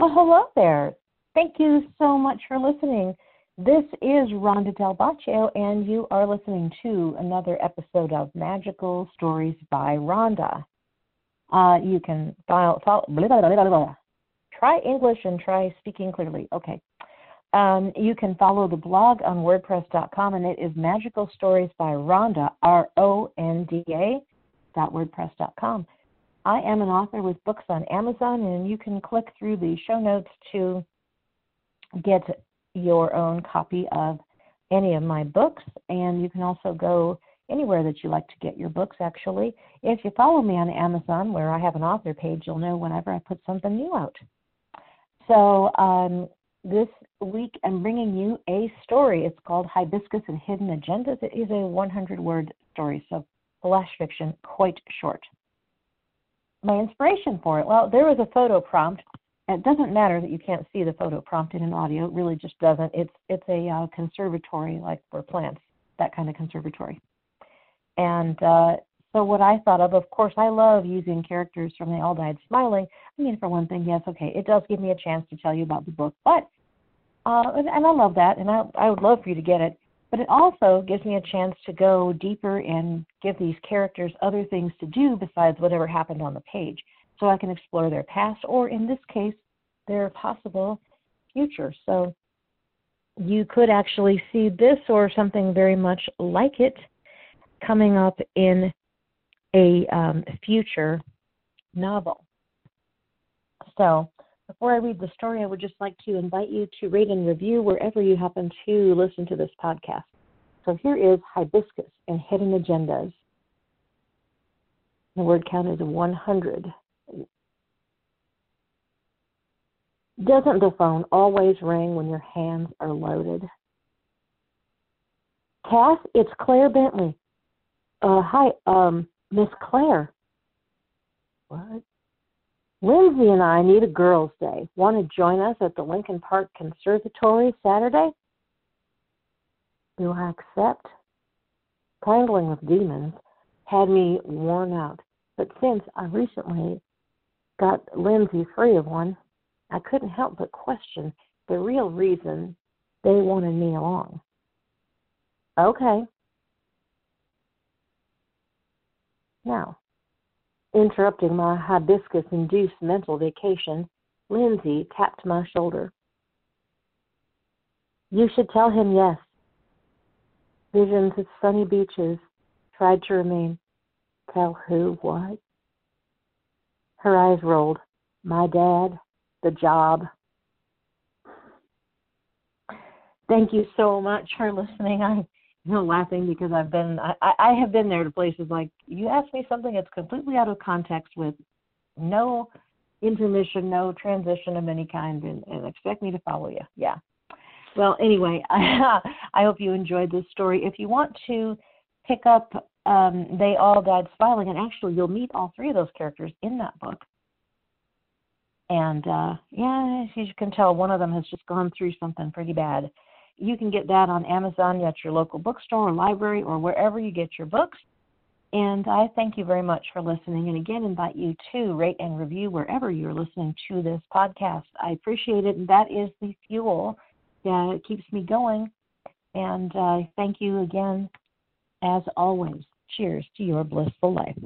Well, hello there. Thank you so much for listening. This is Rhonda Del Baccio, and you are listening to another episode of Magical Stories by Rhonda. Uh, you can file blah, blah, blah, try English and try speaking clearly. Okay. Um, you can follow the blog on WordPress.com, and it is Magical Stories by Rhonda, R O N D A, dot WordPress.com. I am an author with books on Amazon, and you can click through the show notes to get your own copy of any of my books. And you can also go anywhere that you like to get your books, actually. If you follow me on Amazon, where I have an author page, you'll know whenever I put something new out. So, um, this week I'm bringing you a story. It's called Hibiscus and Hidden Agendas. It is a 100 word story, so flash fiction, quite short my inspiration for it? Well, there was a photo prompt. It doesn't matter that you can't see the photo prompt in an audio. It really just doesn't. It's it's a uh, conservatory like for plants, that kind of conservatory. And uh, so what I thought of, of course, I love using characters from They All Died Smiling. I mean, for one thing, yes, okay, it does give me a chance to tell you about the book, but uh, and, I love that, and I I would love for you to get it. But it also gives me a chance to go deeper and give these characters other things to do besides whatever happened on the page. So I can explore their past, or in this case, their possible future. So you could actually see this or something very much like it coming up in a um, future novel. So before I read the story, I would just like to invite you to rate and review wherever you happen to listen to this podcast. So here is Hibiscus and Hidden Agendas. The word count is 100. Doesn't the phone always ring when your hands are loaded? Cass, it's Claire Bentley. Uh, hi, um, Miss Claire. What? Lindsey and I need a girls' day. Want to join us at the Lincoln Park Conservatory Saturday? Do I accept? Tangling with demons had me worn out, but since I recently got Lindsey free of one, I couldn't help but question the real reason they wanted me along. Okay. Now, Interrupting my hibiscus induced mental vacation, Lindsey tapped my shoulder. You should tell him yes. Visions of sunny beaches tried to remain. Tell who what? Her eyes rolled. My dad, the job. Thank you so much for listening. I know, laughing because I've been I, I have been there to places like you ask me something that's completely out of context with no intermission, no transition of any kind, and, and expect me to follow you. Yeah. Well, anyway, I, I hope you enjoyed this story. If you want to pick up um, They All Died Smiling, and actually you'll meet all three of those characters in that book. And uh, yeah, as you can tell, one of them has just gone through something pretty bad you can get that on Amazon at your local bookstore or library or wherever you get your books. And I thank you very much for listening. And again, invite you to rate and review wherever you're listening to this podcast. I appreciate it. And that is the fuel that keeps me going. And uh, thank you again, as always. Cheers to your blissful life.